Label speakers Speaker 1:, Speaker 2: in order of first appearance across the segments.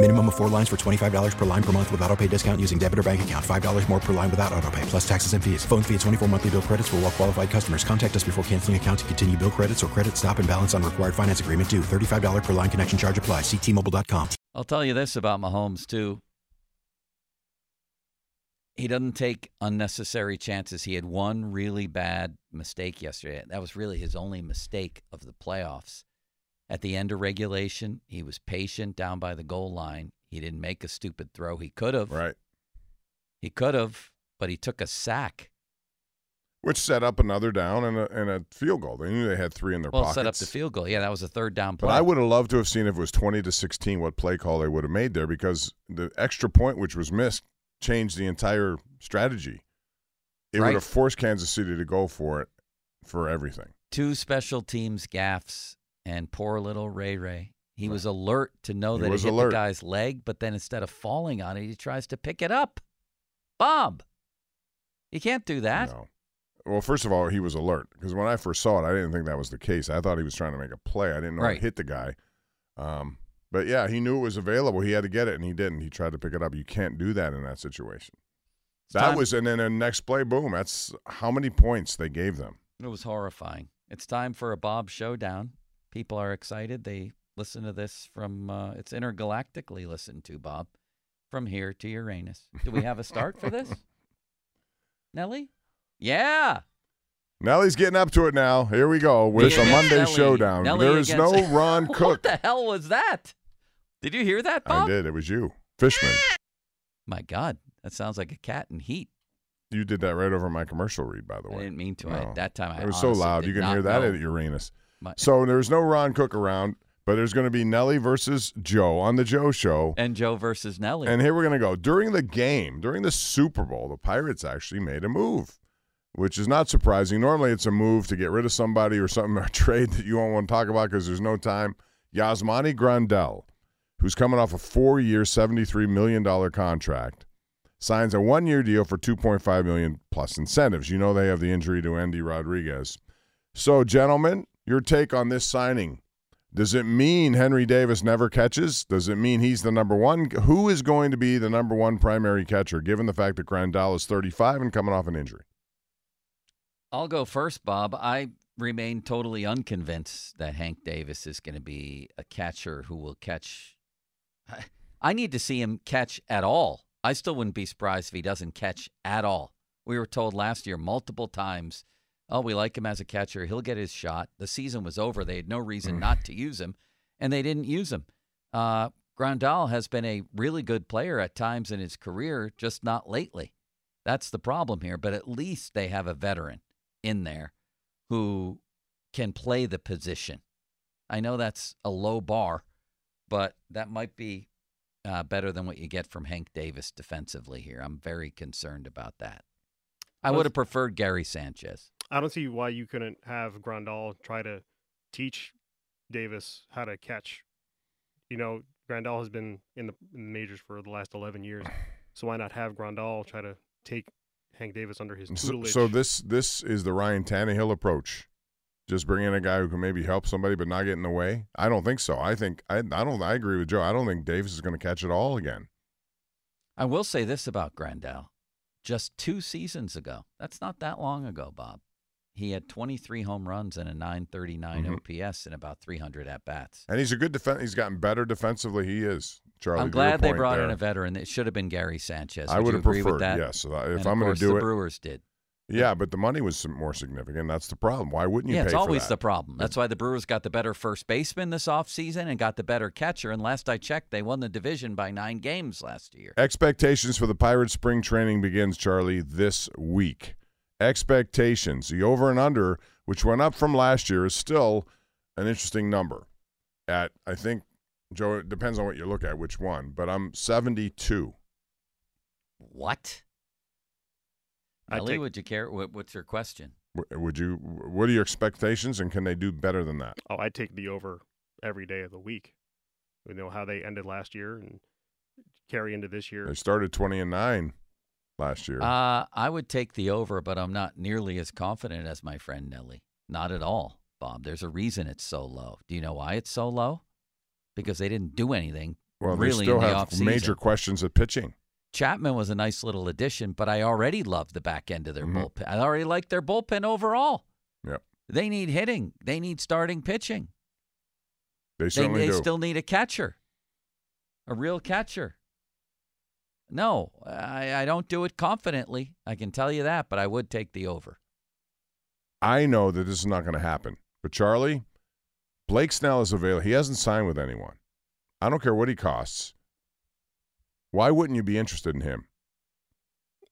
Speaker 1: Minimum of four lines for $25 per line per month with auto pay discount using debit or bank account. $5 more per line without auto pay, plus taxes and fees. Phone fee at 24 monthly bill credits for all well qualified customers. Contact us before canceling account to continue bill credits or credit stop and balance on required finance agreement due. $35 per line connection charge apply. Ctmobile.com.
Speaker 2: I'll tell you this about Mahomes, too. He doesn't take unnecessary chances. He had one really bad mistake yesterday. That was really his only mistake of the playoffs. At the end of regulation, he was patient down by the goal line. He didn't make a stupid throw. He could have.
Speaker 3: Right.
Speaker 2: He could have, but he took a sack.
Speaker 3: Which set up another down and a, and a field goal. They knew they had three in their
Speaker 2: Well,
Speaker 3: pockets.
Speaker 2: set up the field goal. Yeah, that was a third down play. But.
Speaker 3: I would have loved to have seen if it was 20 to 16 what play call they would have made there because the extra point which was missed changed the entire strategy. It
Speaker 2: Right.
Speaker 3: would have forced Kansas City to go for it for everything.
Speaker 2: Two special teams gaffes and poor little Ray Ray. He was alert to know
Speaker 3: He
Speaker 2: that it hit
Speaker 3: alert.
Speaker 2: the guy's leg, but then instead of falling on it, he tries to pick it up. Bob, you can't do that.
Speaker 3: No. Well, first of all, he was alert because when I first saw it, I didn't think that was the case. I thought he was trying to make a play. I didn't know
Speaker 2: Right.
Speaker 3: it hit the guy. Um, but yeah, he knew it was available. He had to get it, and he didn't. He tried to pick it up. You can't do that in that situation.
Speaker 2: It's
Speaker 3: that
Speaker 2: time-
Speaker 3: was, and then the next play, boom. That's how many points they gave them.
Speaker 2: It was horrifying. It's time for a Bob showdown. People are excited. They listen to this from, uh, it's intergalactically listened to, Bob, from here to Uranus. Do we have a start for this? Nellie? Yeah.
Speaker 3: Nellie's getting up to it now. Here we go with
Speaker 2: Yeah.
Speaker 3: a Monday
Speaker 2: Nelly-
Speaker 3: showdown.
Speaker 2: Nelly
Speaker 3: there is no Ron Cook.
Speaker 2: What the hell was that? Did you hear that, Bob?
Speaker 3: I did. It was you, Fishman.
Speaker 2: My God, that sounds like a cat in heat.
Speaker 3: You did that right over my commercial read, by the way.
Speaker 2: I didn't mean to. I, that time I
Speaker 3: it was so loud.
Speaker 2: did
Speaker 3: You can hear that
Speaker 2: know.
Speaker 3: at Uranus.
Speaker 2: My-
Speaker 3: So there's no Ron Cook around, but there's going to be Nelly versus Joe on the Joe Show.
Speaker 2: and Joe versus Nelly.
Speaker 3: And here we're going to go. During the game, during the Super Bowl, the Pirates actually made a move, which is not surprising. Normally, it's a move to get rid of somebody or something, or a trade that you won't want to talk about because there's no time. Yasmani Grandal, who's coming off a four year, $73 million contract, signs a one year deal for 2.5 million plus incentives. You know they have the injury to Endy Rodriguez. So, gentlemen, your take on this signing. Does it mean Henry Davis never catches? Does it mean he's the number one? Who is going to be the number one primary catcher, given the fact that Grandal is 35 and coming off an injury?
Speaker 2: I'll go first, Bob. I remain totally unconvinced that Hank Davis is going to be a catcher who will catch. I- need to see him catch at all. I still wouldn't be surprised if he doesn't catch at all. We were told last year multiple times, oh, we like him as a catcher. He'll get his shot. The season was over. They had no reason not to use him, and they didn't use him. Uh, Grandal has been a really good player at times in his career, just not lately. That's the problem here. But at least they have a veteran in there who can play the position. I know that's a low bar, but that might be uh, better than what you get from Hank Davis defensively here. I'm very concerned about that. I would have preferred Gary Sanchez.
Speaker 4: I don't see why you couldn't have Grandal try to teach Davis how to catch. You know, Grandal has been in the, in the majors for the last 11 years. So why not have Grandal try to take Hank Davis under his
Speaker 3: So,
Speaker 4: tutelage?
Speaker 3: so this this is the Ryan Tannehill approach. Just bring in a guy who can maybe help somebody but not get in the way. I don't think so. I think I I don't I agree with Joe. I don't think Davis is going to catch it all again.
Speaker 2: I will say this about Grandal. Just two seasons ago, that's not that long ago, Bob. He had 23 home runs and a 939
Speaker 3: Mhm.
Speaker 2: OPS and about 300 at bats.
Speaker 3: And he's a good defense. He's gotten better defensively. He is. Charlie,
Speaker 2: I'm glad they brought in a veteran. It should have been Gary Sanchez.
Speaker 3: I
Speaker 2: Would
Speaker 3: would
Speaker 2: you
Speaker 3: have
Speaker 2: agree
Speaker 3: preferred.
Speaker 2: with that?
Speaker 3: Yes, if
Speaker 2: And
Speaker 3: I'm going to do
Speaker 2: the
Speaker 3: it,
Speaker 2: Brewers did.
Speaker 3: Yeah, but the money was more significant. That's the problem. Why wouldn't you
Speaker 2: yeah,
Speaker 3: pay
Speaker 2: it's always the problem. That's why the Brewers got the better first baseman this offseason and got the better catcher. And last I checked, they won the division by nine games last year.
Speaker 3: Expectations for the Pirates spring training begins, Charlie, this week. Expectations. The over and under, which went up from last year, is still an interesting number. At, I think, Joe, it depends on what you look at, which one, but I'm 72.
Speaker 2: What?
Speaker 4: I
Speaker 2: Ellie,
Speaker 4: take-
Speaker 2: would you care? What, what's your question?
Speaker 3: Would you, what are your expectations and can they do better than that?
Speaker 4: Oh, I'd take the over every day of the week. We know how they ended last year and carry into this year.
Speaker 3: They started 20 and 9 last year.
Speaker 2: Uh, I would take the over, but I'm not nearly as confident as my friend Nellie. Not at all, Bob. There's a reason it's so low. Do you know why it's so low? Because they didn't do anything
Speaker 3: well,
Speaker 2: really
Speaker 3: they still
Speaker 2: in the
Speaker 3: have
Speaker 2: offseason.
Speaker 3: major questions at pitching.
Speaker 2: Chapman was a nice little addition, but I already loved the back end of their
Speaker 3: Mhm.
Speaker 2: bullpen. I already liked their bullpen overall.
Speaker 3: Yep.
Speaker 2: They need hitting. They need starting pitching.
Speaker 3: They
Speaker 2: They, they still need a catcher, a real catcher. No, I, I don't do it confidently. I can tell you that, but I would take the over.
Speaker 3: I know that this is not going to happen. But Charlie, Blake Snell is available. He hasn't signed with anyone. I don't care what he costs. Why wouldn't you be interested in him?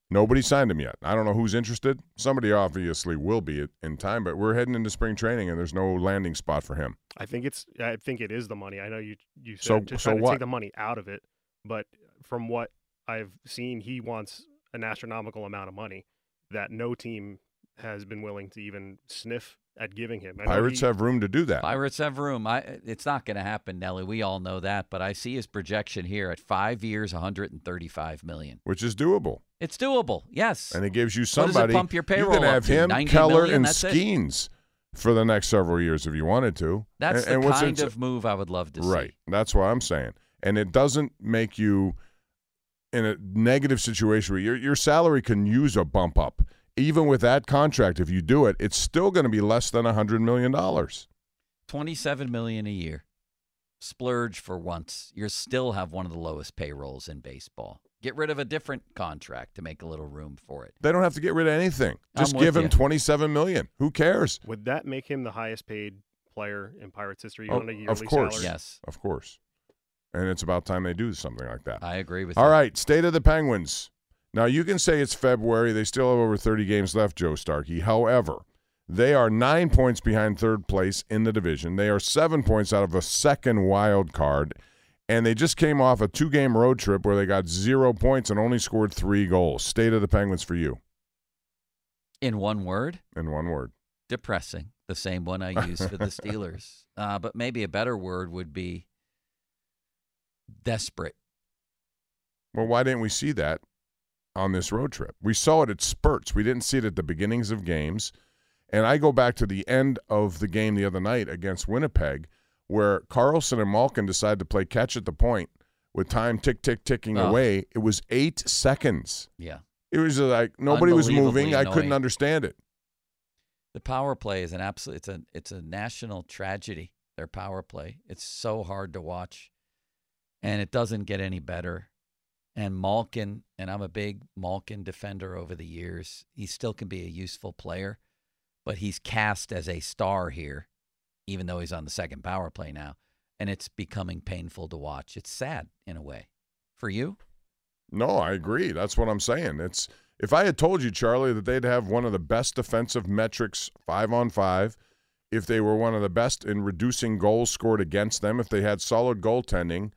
Speaker 3: Nobody signed him yet. I don't know who's interested. Somebody obviously will be in time, but we're heading into spring training and there's no landing spot for him.
Speaker 4: I think it's. I think it is the money. I know you. You said
Speaker 3: So-
Speaker 4: to
Speaker 3: so
Speaker 4: to
Speaker 3: what?
Speaker 4: take the money out of it, but from what I've seen, he wants an astronomical amount of money that no team has been willing to even sniff at giving him. I
Speaker 3: Pirates
Speaker 4: he-
Speaker 3: have room to do that.
Speaker 2: Pirates have room. I, it's not going to happen, Nelly. We all know that, but I see his projection here at five years, 135 million.
Speaker 3: which is doable.
Speaker 2: It's doable. Yes.
Speaker 3: And it gives you
Speaker 2: What does it
Speaker 3: somebody.
Speaker 2: pump your payroll.
Speaker 3: you
Speaker 2: can
Speaker 3: have him, Keller,
Speaker 2: million?
Speaker 3: and
Speaker 2: That's it.
Speaker 3: Skenes for the next several years if you wanted to.
Speaker 2: That's
Speaker 3: and, and
Speaker 2: the
Speaker 3: what's
Speaker 2: kind of move I would love to
Speaker 3: right.
Speaker 2: see. Right.
Speaker 3: That's what I'm saying. And it doesn't make you in a negative situation where your your salary can use a bump up. Even with that contract, if you do it, it's still going to be less than a hundred million dollars.
Speaker 2: 27 million a year. Splurge for once. You still have one of the lowest payrolls in baseball. Get rid of a different contract to make a little room for it.
Speaker 3: They don't have to get rid of anything.
Speaker 2: I'm
Speaker 3: Just give him
Speaker 2: you.
Speaker 3: twenty seven million. Who cares?
Speaker 4: Would that make him the highest paid player in Pirates history
Speaker 3: Oh,
Speaker 4: on a yearly
Speaker 3: of course.
Speaker 4: salary?
Speaker 2: Yes,
Speaker 3: Of course. And it's about time they do something like that.
Speaker 2: I agree with
Speaker 3: All
Speaker 2: you.
Speaker 3: right, state of the Penguins. Now you can say it's February. They still have over 30 games left, Joe Starkey. However, they are nine points behind third place in the division. They are seven points out of a second wild card. And they just came off a two game road trip where they got zero points and only scored three goals. State of the Penguins for you
Speaker 2: In one word,
Speaker 3: in one word.
Speaker 2: depressing. The same one I use for the Steelers. Uh, but maybe a better word would be desperate.
Speaker 3: Well, why didn't we see that on this road trip? We saw it at spurts. We didn't see it at the beginnings of games. And I go back to the end of the game the other night against Winnipeg, where Karlsson and Malkin decided to play catch at the point with time tick, tick, ticking
Speaker 2: Oh.
Speaker 3: away. It was eight seconds.
Speaker 2: Yeah.
Speaker 3: It was like nobody was moving. I couldn't understand it.
Speaker 2: The power play is an absolute it's a it's a national tragedy. Their power play. It's so hard to watch. And it doesn't get any better. And Malkin, and I'm a big Malkin defender over the years. He still can be a useful player, but he's cast as a star here, even though he's on the second power play now. And it's becoming painful to watch. It's sad in a way. For you?
Speaker 3: No, I agree. That's what I'm saying. It's if I had told you, Charlie, that they'd have one of the best defensive metrics five on five, if they were one of the best in reducing goals scored against them, if they had solid goaltending,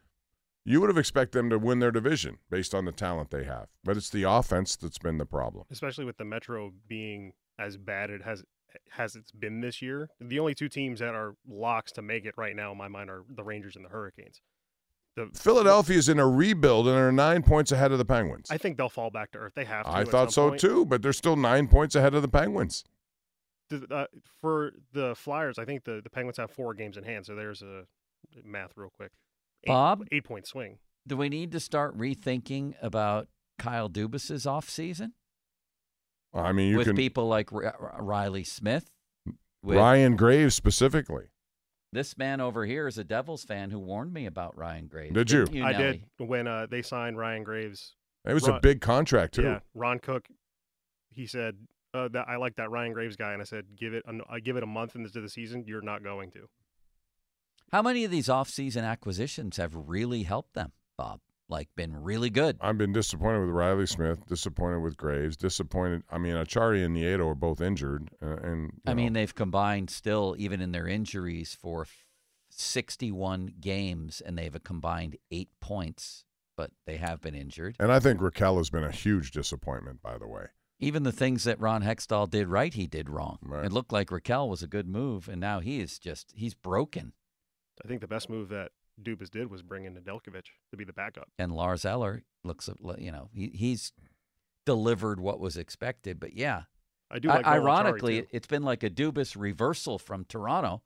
Speaker 3: you would have expected them to win their division based on the talent they have. But it's the offense that's been the problem.
Speaker 4: especially with the Metro being as bad it has has it's been this year. The only two teams that are locks to make it right now, in my mind, are the Rangers and the Hurricanes. The
Speaker 3: Philadelphia's in a rebuild and are nine points ahead of the Penguins.
Speaker 4: I think they'll fall back to earth. They have to.
Speaker 3: I thought so
Speaker 4: point.
Speaker 3: too, but they're still nine points ahead of the Penguins.
Speaker 4: The- uh, for the Flyers, I think the, the Penguins have four games in hand. So there's a math real quick. Eight,
Speaker 2: Bob?
Speaker 4: eight point swing.
Speaker 2: Do we need to start rethinking about Kyle Dubas's offseason?
Speaker 3: I mean, you
Speaker 2: with
Speaker 3: can
Speaker 2: people like R- R- Reilly Smith. With
Speaker 3: Ryan Graves specifically.
Speaker 2: this man over here is a Devils fan who warned me about Ryan Graves.
Speaker 3: Did you?
Speaker 2: Didn't
Speaker 4: I
Speaker 2: Nelly?
Speaker 4: did when uh, they signed Ryan Graves.
Speaker 3: It was a big contract too.
Speaker 4: Yeah, Ron Cook. He said uh, that I like that Ryan Graves guy, and I said give it an, I give it a month into the season. You're not going to.
Speaker 2: How many of these offseason acquisitions have really helped them, Bob? Like been really good?
Speaker 3: I've been disappointed with Reilly Smith, disappointed with Graves, disappointed. I mean, Acciari and Nieto are both injured, uh, and
Speaker 2: I mean, they've combined still, even in their injuries, for 61 games, and they've a combined eight points, but they have been injured.
Speaker 3: and I think Rakell has been a huge disappointment. By the way,
Speaker 2: Even the things that Ron Hextall did right, he did wrong.
Speaker 3: Right.
Speaker 2: It looked like Rakell was a good move, and now he is just, he's broken.
Speaker 4: I think the best move that Dubas did was bring in Nedeljkovic to be the backup.
Speaker 2: And Lars Eller looks, you know, he, he's delivered what was expected. But yeah,
Speaker 4: I do like
Speaker 2: I- ironically,
Speaker 4: too.
Speaker 2: it's been like a Dubas reversal from Toronto,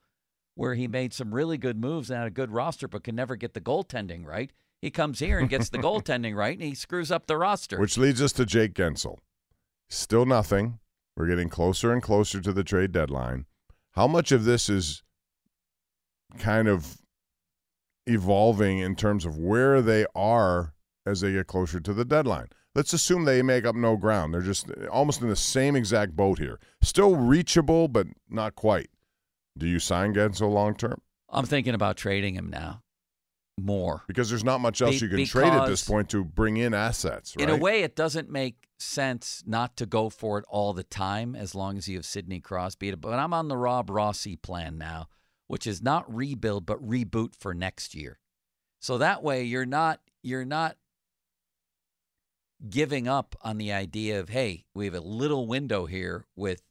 Speaker 2: where he made some really good moves and had a good roster, but can never get the goaltending right. He comes here and gets the goaltending right, and he screws up the roster.
Speaker 3: which leads us to Jake Guentzel. Still nothing. We're getting closer and closer to the trade deadline. How much of this is kind of evolving in terms of where they are as they get closer to the deadline? Let's assume they make up no ground. They're just almost in the same exact boat here. Still reachable, but not quite. Do you sign Guentzel long term?
Speaker 2: I'm thinking about trading him now more.
Speaker 3: Because there's not much else
Speaker 2: Be-
Speaker 3: you can trade at this point to bring in assets, right?
Speaker 2: In a way, it doesn't make sense not to go for it all the time as long as you have Sidney Crosby. But I'm on the Rob Rossi plan now, which is not rebuild but reboot for next year. So that way you're not you're not giving up on the idea of hey, we have a little window here with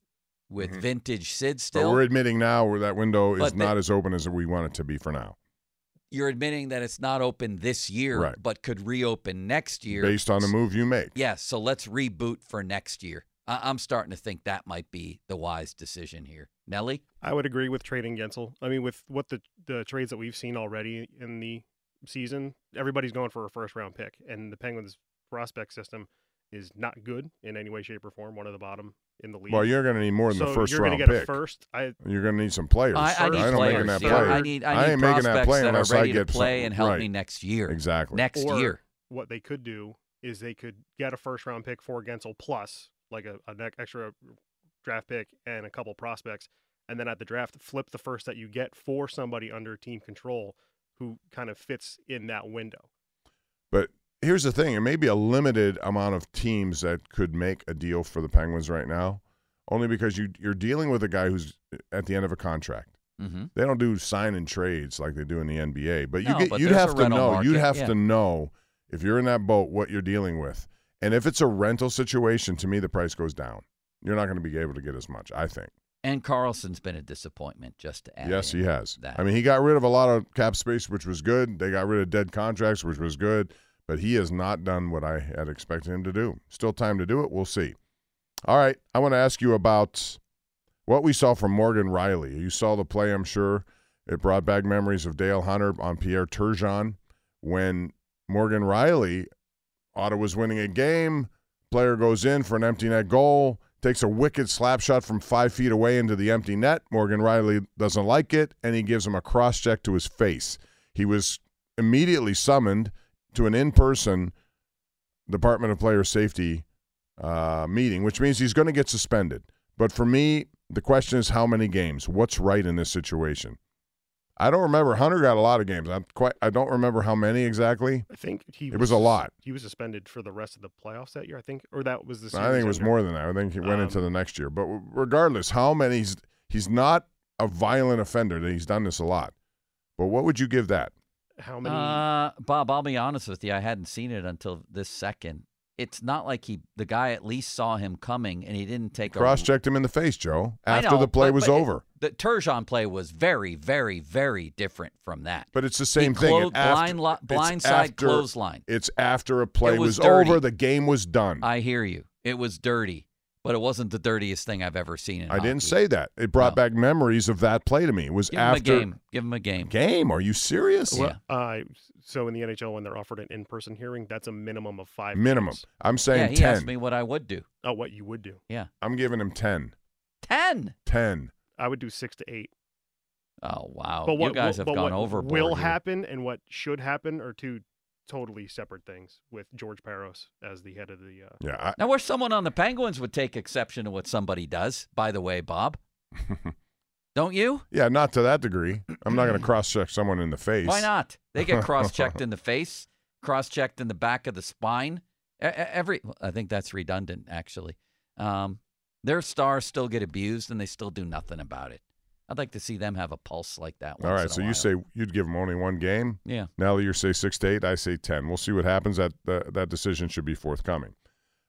Speaker 2: with
Speaker 3: Mhm.
Speaker 2: vintage Sid still.
Speaker 3: But we're admitting now where that window is
Speaker 2: the-
Speaker 3: not as open as we want it to be for now,
Speaker 2: you're admitting that it's not open this year,
Speaker 3: Right.
Speaker 2: but could reopen next year
Speaker 3: based on the move you make.
Speaker 2: Yes, so let's reboot for next year. I- I'm starting to think that might be the wise decision here. Nelly?
Speaker 4: I would agree with trading Guentzel. I mean, with what the the trades that we've seen already in the season, everybody's going for a first round pick, and the Penguins' prospect system is not good in any way, shape, or form. One of the bottom in the league.
Speaker 3: Well, you're going to need more than
Speaker 4: so
Speaker 3: the first
Speaker 4: you're
Speaker 3: round
Speaker 4: gonna get
Speaker 3: pick.
Speaker 4: a first. I
Speaker 3: You're going to need some players.
Speaker 2: I, I need
Speaker 3: ain't
Speaker 2: players.
Speaker 3: making that
Speaker 2: yeah,
Speaker 3: play.
Speaker 2: I need, I need
Speaker 3: ain't making that
Speaker 2: prospects
Speaker 3: play
Speaker 2: that
Speaker 3: unless
Speaker 2: are
Speaker 3: I
Speaker 2: ready to play
Speaker 3: some-
Speaker 2: and help
Speaker 3: right.
Speaker 2: me next year.
Speaker 3: Exactly.
Speaker 2: Next
Speaker 4: or
Speaker 2: year.
Speaker 4: what they could do is they could get a first round pick for Guentzel plus like a, an extra draft pick and a couple prospects, and then at the draft flip the first that you get for somebody under team control who kind of fits in that window.
Speaker 3: But here's the thing: it may be a limited amount of teams that could make a deal for the Penguins right now, only because you you're dealing with a guy who's at the end of a contract.
Speaker 2: hmm
Speaker 3: They don't do sign and trades like they do in the NBA. But you
Speaker 2: No,
Speaker 3: get,
Speaker 2: but
Speaker 3: you'd have to
Speaker 2: rental
Speaker 3: know. You'd have
Speaker 2: yeah.
Speaker 3: to know if you're in that boat what you're dealing with. And if it's a rental situation, to me the price goes down. You're not going to be able to get as much. I think.
Speaker 2: And Karlsson's been a disappointment, just to add.
Speaker 3: yes, he has.
Speaker 2: That.
Speaker 3: I mean, he got rid of a lot of cap space, which was good. They got rid of dead contracts, which was good. But he has not done what I had expected him to do. Still time to do it. We'll see. All right. I want to ask you about what we saw from Morgan Rielly. You saw the play, I'm sure. It brought back memories of Dale Hunter on Pierre Turgeon when Morgan Rielly, Ottawa's winning a game. Player goes in for an empty net goal, takes a wicked slap shot from five feet away into the empty net. Morgan Rielly doesn't like it, and he gives him a cross check to his face. He was immediately summoned to an in person Department of Player Safety uh, meeting, which means he's going to get suspended. But for me, the question is how many games? What's right in this situation? I don't remember. Hunter got a lot of games. I'm quite. I don't remember how many exactly.
Speaker 4: I think he
Speaker 3: It was a lot.
Speaker 4: He was suspended for the rest of the playoffs that year. I think, or that was the.
Speaker 3: I think it was
Speaker 4: ender.
Speaker 3: more than that. I think he went into
Speaker 4: Um,
Speaker 3: the next year. But regardless, how many? He's, he's not a violent offender. That he's done this a lot. But what would you give that?
Speaker 4: How many?
Speaker 2: Uh, Bob, I'll be honest with you. I hadn't seen it until this second. It's not like he, the guy at least saw him coming and he didn't take a
Speaker 3: Cross checked him in the face, Joe, after
Speaker 2: know,
Speaker 3: the play
Speaker 2: but-
Speaker 3: was
Speaker 2: but it-
Speaker 3: over.
Speaker 2: the Turgeon play was very, very, very different from that.
Speaker 3: But it's the same
Speaker 2: He
Speaker 3: thing.
Speaker 2: clo- blind li-
Speaker 3: it's
Speaker 2: blind side
Speaker 3: after-
Speaker 2: clothesline.
Speaker 3: It's after a play
Speaker 2: It was
Speaker 3: was, over. The game was done. I
Speaker 2: hear you. It was dirty, but it wasn't the dirtiest thing I've ever seen in it.
Speaker 3: I didn't
Speaker 2: hockey.
Speaker 3: say that. It brought
Speaker 2: No.
Speaker 3: back memories of that play to me. It was
Speaker 2: Give
Speaker 3: after
Speaker 2: him a game. Give him a game.
Speaker 3: Game? Are you serious?
Speaker 2: Yeah.
Speaker 4: Uh, so in the NHL, when they're offered an in-person hearing, that's a minimum of five.
Speaker 3: Minimum.
Speaker 4: games.
Speaker 3: I'm
Speaker 2: Yeah,
Speaker 3: saying
Speaker 2: he
Speaker 3: 10.
Speaker 2: asked me what I would do.
Speaker 4: Oh, what you would do?
Speaker 2: Yeah,
Speaker 3: I'm giving him 10.
Speaker 2: ten.
Speaker 3: 10.
Speaker 4: I would do six to eight.
Speaker 2: Oh wow,
Speaker 4: but what
Speaker 2: you guys
Speaker 4: will-
Speaker 2: have
Speaker 4: but
Speaker 2: gone
Speaker 4: what
Speaker 2: overboard.
Speaker 4: will
Speaker 2: here.
Speaker 4: happen and what should happen are two totally separate things with George Parros as the head of the. Uh,
Speaker 3: Yeah, I,
Speaker 2: Now, where someone on the Penguins would take exception to what somebody does, by the way, Bob. Don't you?
Speaker 3: yeah, not to that degree. I'm not going to cross check someone in the face.
Speaker 2: Why not? They get cross checked in the face, cross checked in the back of the spine. Every, I think that's redundant, actually. Um, their stars still get abused and they still do nothing about it. I'd like to see them have a pulse like that.
Speaker 3: All
Speaker 2: a
Speaker 3: so you say you'd give them only one game.
Speaker 2: Yeah.
Speaker 3: Nelly, you say six to eight. I say ten. We'll see what happens. That that that decision should be forthcoming.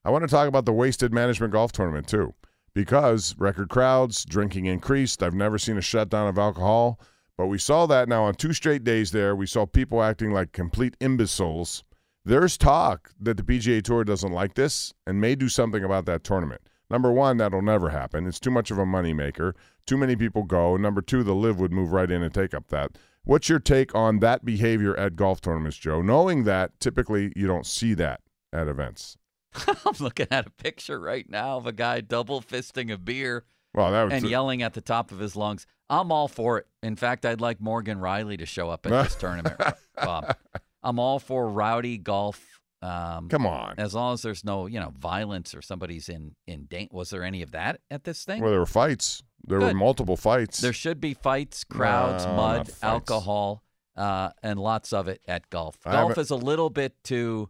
Speaker 3: I want to talk about the Wasted Management Golf Tournament too, because record crowds, drinking increased. I've never seen a shutdown of alcohol, but we saw that now on two straight days. There, we saw people acting like complete imbeciles. There's talk that the PGA Tour doesn't like this and may do something about that tournament. Number one, that'll never happen. It's too much of a moneymaker. Too many people go. Number two, the LIV would move right in and take up that. What's your take on that behavior at golf tournaments, Joe? Knowing that typically you don't see that at events.
Speaker 2: I'm looking at a picture right now of a guy double fisting a beer
Speaker 3: Well,
Speaker 2: and yelling at the top of his lungs. I'm all for it. In fact, I'd like Morgan Rielly to show up at this tournament, Bob. I'm all for rowdy golf. Um,
Speaker 3: Come on.
Speaker 2: as long as there's no, you know, violence or somebody's in in danger. Was there any of that at this thing?
Speaker 3: Well, there were fights. There were multiple fights.
Speaker 2: There should be fights, crowds,
Speaker 3: No,
Speaker 2: mud, alcohol, uh, and lots of it at golf. Golf is a little bit too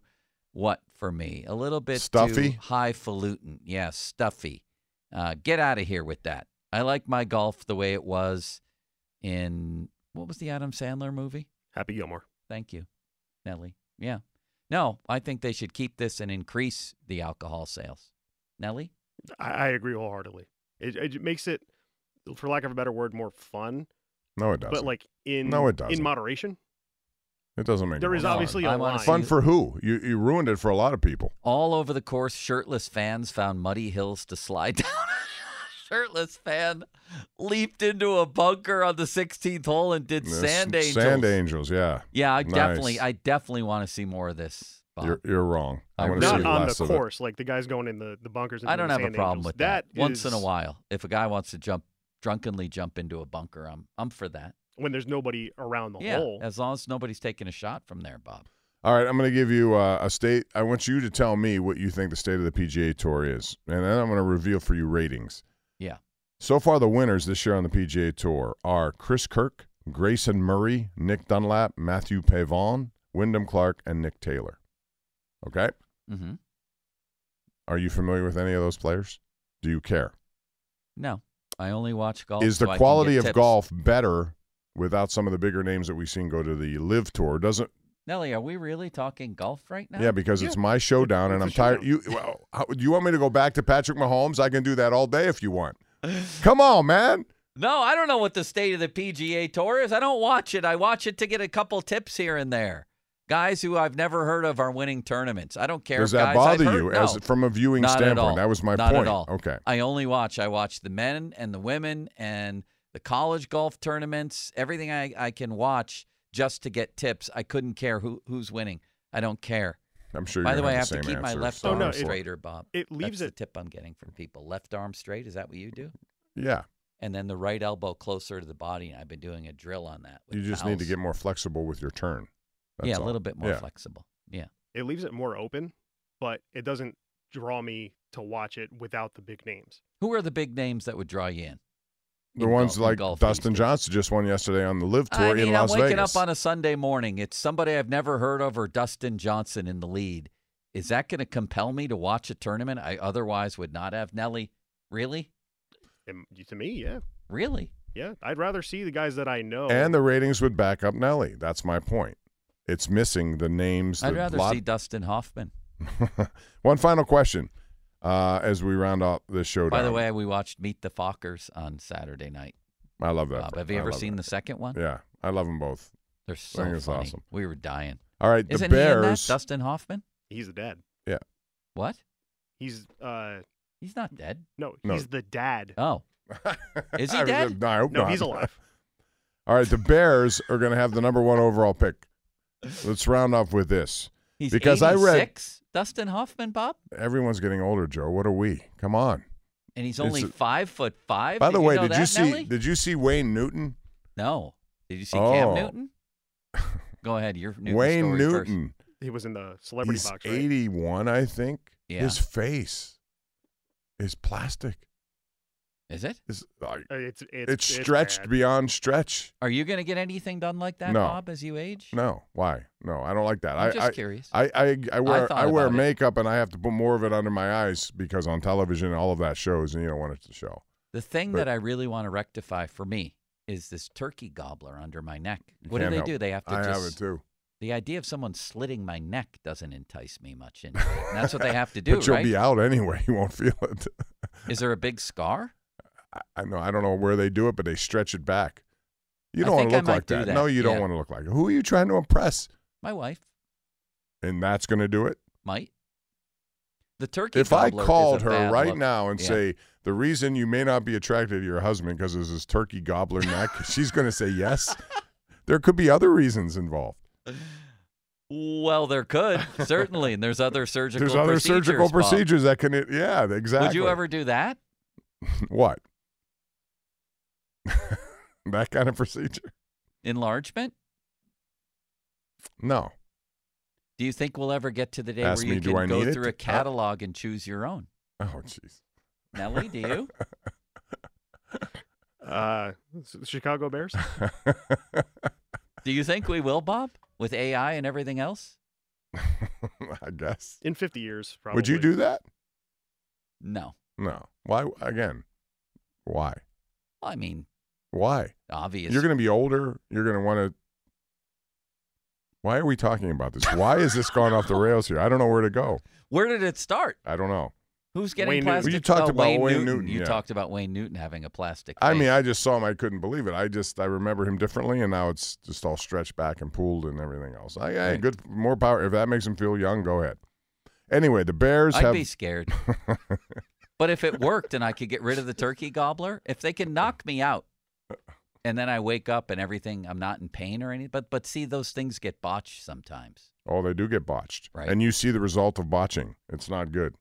Speaker 2: what for me? A little bit
Speaker 3: Stuffy?
Speaker 2: too highfalutin. Yeah, stuffy. Uh, get out of here with that. I like my golf the way it was in what was the Adam Sandler movie?
Speaker 4: Happy Gilmore.
Speaker 2: Thank you, Nellie. Yeah. No, I think they should keep this and increase the alcohol sales. Nellie?
Speaker 4: I, I agree wholeheartedly. It, it makes it, for lack of a better word, more fun.
Speaker 3: no, it doesn't.
Speaker 4: But like in
Speaker 3: No, it doesn't.
Speaker 4: in moderation.
Speaker 3: it doesn't make
Speaker 4: There
Speaker 3: no
Speaker 4: obviously
Speaker 2: I
Speaker 4: a
Speaker 2: wanna
Speaker 4: line.
Speaker 3: fun for who? You you ruined it for a lot of people.
Speaker 2: All over the course, shirtless fans found muddy hills to slide down. Shirtless fan leaped into a bunker on the 16th hole and did
Speaker 3: Yes,
Speaker 2: sand angels.
Speaker 3: Sand angels, yeah.
Speaker 2: Yeah, I
Speaker 3: Nice.
Speaker 2: definitely, I definitely want to see more of this. Bob.
Speaker 3: You're you're wrong. I
Speaker 2: I
Speaker 3: want to
Speaker 4: Not
Speaker 3: see
Speaker 4: on the
Speaker 3: of it.
Speaker 4: course, like the guys going in the, the bunkers. And
Speaker 2: I don't
Speaker 4: the
Speaker 2: have a problem
Speaker 4: angels.
Speaker 2: with that. Once in a while, if a guy wants to jump drunkenly jump into a bunker, I'm I'm for that.
Speaker 4: when there's nobody around the
Speaker 2: yeah,
Speaker 4: hole.
Speaker 2: as long as nobody's taking a shot from there, Bob.
Speaker 3: All right, I'm going to give you uh, a state. I want you to tell me what you think the state of the PGA Tour is, and then I'm going to reveal for you ratings.
Speaker 2: Yeah.
Speaker 3: So far, the winners this year on the PGA Tour are Chris Kirk, Grayson Murray, Nick Dunlap, Matthew Pavon, Wyndham Clark, and Nick Taylor. Okay,
Speaker 2: Mm-hmm.
Speaker 3: are you familiar with any of those players? Do you care?
Speaker 2: No, I only watch golf.
Speaker 3: is
Speaker 2: so
Speaker 3: the
Speaker 2: I can
Speaker 3: quality
Speaker 2: get
Speaker 3: of
Speaker 2: tips.
Speaker 3: golf better without some of the bigger names that we've seen go to the LIV Tour? Doesn't
Speaker 2: Nelly, are we really talking golf right now?
Speaker 3: Yeah, because it's my showdown, and I'm
Speaker 4: it's
Speaker 3: tired. You, well, how, do you want me to go back to Patrick Mahomes? I can do that all day if you want. Come on, man.
Speaker 2: No, I don't know what the state of the PGA Tour is. I don't watch it. I watch it to get a couple tips here and there. Guys who I've never heard of are winning tournaments. I don't care.
Speaker 3: Does that bother you
Speaker 2: no,
Speaker 3: as from a viewing
Speaker 2: not
Speaker 3: standpoint? That was my
Speaker 2: Not
Speaker 3: point.
Speaker 2: At all.
Speaker 3: Okay.
Speaker 2: I only watch. I watch the men and the women and the college golf tournaments. Everything I, I can watch just to get tips. I couldn't care who who's winning. I don't care.
Speaker 3: I'm sure.
Speaker 2: By
Speaker 3: you're
Speaker 2: the
Speaker 3: gonna
Speaker 2: way, I
Speaker 3: have
Speaker 2: have to
Speaker 3: same
Speaker 2: keep my left
Speaker 3: so oh,
Speaker 2: arm
Speaker 4: no,
Speaker 3: I'm
Speaker 4: it-
Speaker 3: for-
Speaker 2: straighter, Bob.
Speaker 4: it leaves
Speaker 2: That's
Speaker 4: it-
Speaker 2: the tip I'm getting from people. Left arm straight. Is that what you do?
Speaker 3: Yeah,
Speaker 2: And then the right elbow closer to the body. And I've been doing a drill on that. with
Speaker 3: you just need to get more flexible with your turn. That's
Speaker 2: yeah, a
Speaker 3: all.
Speaker 2: little bit more
Speaker 3: Yeah.
Speaker 2: flexible. Yeah.
Speaker 4: it leaves it more open, but it doesn't draw me to watch it without the big names.
Speaker 2: Who are the big names that would draw you in?
Speaker 3: The ones
Speaker 2: golf-
Speaker 3: like
Speaker 2: golf
Speaker 3: Dustin
Speaker 2: days?
Speaker 3: Johnson just won yesterday on the LIV Tour
Speaker 2: I mean,
Speaker 3: in Las
Speaker 2: I'm waking
Speaker 3: Vegas.
Speaker 2: up on a Sunday morning. It's somebody I've never heard of or Dustin Johnson in the lead. Is that going to compel me to watch a tournament I otherwise would not have? Nelly, really?
Speaker 4: And to me, yeah,
Speaker 2: Really?
Speaker 4: yeah, I'd rather see the guys that I know.
Speaker 3: and the ratings would back up Nelly. That's my point. It's missing the names.
Speaker 2: I'd
Speaker 3: the
Speaker 2: rather
Speaker 3: lot-
Speaker 2: see Dustin Hoffman.
Speaker 3: One final question uh, as we round out this show.
Speaker 2: By the way, we watched Meet the Fockers on Saturday night.
Speaker 3: I love that.
Speaker 2: Bob, have you
Speaker 3: I
Speaker 2: ever seen
Speaker 3: that.
Speaker 2: the second one?
Speaker 3: Yeah, I love them both.
Speaker 2: They're so
Speaker 3: think it's
Speaker 2: funny.
Speaker 3: awesome.
Speaker 2: We were dying.
Speaker 3: All right, the
Speaker 2: Isn't he in that?
Speaker 3: Bears.
Speaker 2: Dustin Hoffman?
Speaker 4: he's the dad. Yeah.
Speaker 2: What?
Speaker 4: He's uh
Speaker 2: He's not dead.
Speaker 4: no,
Speaker 3: No.
Speaker 4: he's the dad.
Speaker 2: Oh, Is he dead?
Speaker 3: No, I hope
Speaker 4: no,
Speaker 3: not.
Speaker 4: he's alive.
Speaker 3: All right, the Bears are going to have the number one overall pick. Let's round off with this.
Speaker 2: He's
Speaker 3: Because I read-
Speaker 2: 86, Dustin Hoffman, Bob,
Speaker 3: Everyone's getting older, Joe. What are we? Come on.
Speaker 2: and he's only
Speaker 3: a-
Speaker 2: five foot five.
Speaker 3: By
Speaker 2: Did
Speaker 3: the
Speaker 2: you
Speaker 3: way,
Speaker 2: know
Speaker 3: did you see?
Speaker 2: Nelly?
Speaker 3: Did you see Wayne Newton?
Speaker 2: No. Did you see Cam
Speaker 3: Oh.
Speaker 2: Newton? Go ahead. Your Newton
Speaker 3: Wayne
Speaker 2: story first.
Speaker 3: Newton
Speaker 4: he was in the celebrity
Speaker 3: He's
Speaker 4: box, right?
Speaker 3: 81, I think.
Speaker 2: Yeah.
Speaker 3: His face is plastic.
Speaker 2: Is it?
Speaker 3: It's,
Speaker 4: Uh, It's it's,
Speaker 3: it's stretched
Speaker 4: bad.
Speaker 3: beyond stretch.
Speaker 2: Are you going to get anything done like that,
Speaker 3: No.
Speaker 2: Bob, as you age?
Speaker 3: No, why? No, I don't like that.
Speaker 2: I'm
Speaker 3: I,
Speaker 2: just
Speaker 3: I,
Speaker 2: curious.
Speaker 3: I, I, I wear
Speaker 2: thought
Speaker 3: I, wear
Speaker 2: about it.
Speaker 3: makeup and I have to put more of it under my eyes because on television all of that shows and you don't want it to show.
Speaker 2: The thing
Speaker 3: But-
Speaker 2: that I really want to rectify for me is this turkey gobbler under my neck. What do they
Speaker 3: help-
Speaker 2: do? They have to
Speaker 3: I
Speaker 2: just.
Speaker 3: have it too.
Speaker 2: The idea of someone slitting my neck doesn't entice me much. Into it. And that's what they have to do,
Speaker 3: but you'll
Speaker 2: right?
Speaker 3: be out anyway. You won't feel it.
Speaker 2: Is there a big scar?
Speaker 3: I- I know. I don't know where they do it, but they stretch it back. You don't want to look like that.
Speaker 2: that,
Speaker 3: No, you don't want to look like it. Who are you trying to impress?
Speaker 2: My wife
Speaker 3: And that's going to do it.
Speaker 2: might. The turkey.
Speaker 3: if I called her right
Speaker 2: look.
Speaker 3: now and
Speaker 2: Yeah.
Speaker 3: say the reason you may not be attracted to your husband because of his turkey gobbler neck, she's going to say yes. There could be other reasons involved.
Speaker 2: Well, there could certainly, and there's other surgical.
Speaker 3: There's other surgical
Speaker 2: procedures, Bob.
Speaker 3: procedures that can. Yeah, exactly.
Speaker 2: Would you ever do that?
Speaker 3: what? that kind of procedure?
Speaker 2: Enlargement?
Speaker 3: No.
Speaker 2: Do you think we'll ever get to the day
Speaker 3: Ask
Speaker 2: where
Speaker 3: me,
Speaker 2: you
Speaker 3: do
Speaker 2: can
Speaker 3: I
Speaker 2: go
Speaker 3: need it?
Speaker 2: through a
Speaker 3: Uh,
Speaker 2: catalog and choose your own?
Speaker 3: Oh, jeez.
Speaker 2: Nellie, do you?
Speaker 4: Uh, Chicago Bears.
Speaker 2: do you think we will, Bob, with AI and everything else?
Speaker 3: I guess.
Speaker 4: In 50 years, probably.
Speaker 3: Would you do that?
Speaker 2: No.
Speaker 3: No. Why? Again, why?
Speaker 2: Well, I mean,
Speaker 3: Why?
Speaker 2: obvious.
Speaker 3: You're going to be older. You're going to want to. Why are we talking about this? Why has this gone off the rails here? I don't know where to go.
Speaker 2: Where did it start?
Speaker 3: I don't know.
Speaker 2: Who's getting
Speaker 4: Wayne
Speaker 2: plastic?
Speaker 3: Well, you talked
Speaker 2: oh,
Speaker 3: about
Speaker 2: Wayne,
Speaker 3: Wayne
Speaker 2: Newton.
Speaker 3: Newton,
Speaker 2: You
Speaker 3: yeah.
Speaker 2: talked about Wayne Newton having a plastic.
Speaker 3: I mean. I just saw him. I couldn't believe it. I just I remember him differently, and now it's just all stretched back and pulled and everything else. I, I
Speaker 2: Right.
Speaker 3: good more power. If that makes him feel young, go ahead. Anyway, the Bears
Speaker 2: I'd
Speaker 3: have.
Speaker 2: be scared. But if it worked and I could get rid of the turkey gobbler, if they can knock me out, and then I wake up and everything, I'm not in pain or anything. But but see, those things get botched sometimes.
Speaker 3: oh, they do get botched,
Speaker 2: Right.
Speaker 3: and you see the result of botching. It's not good.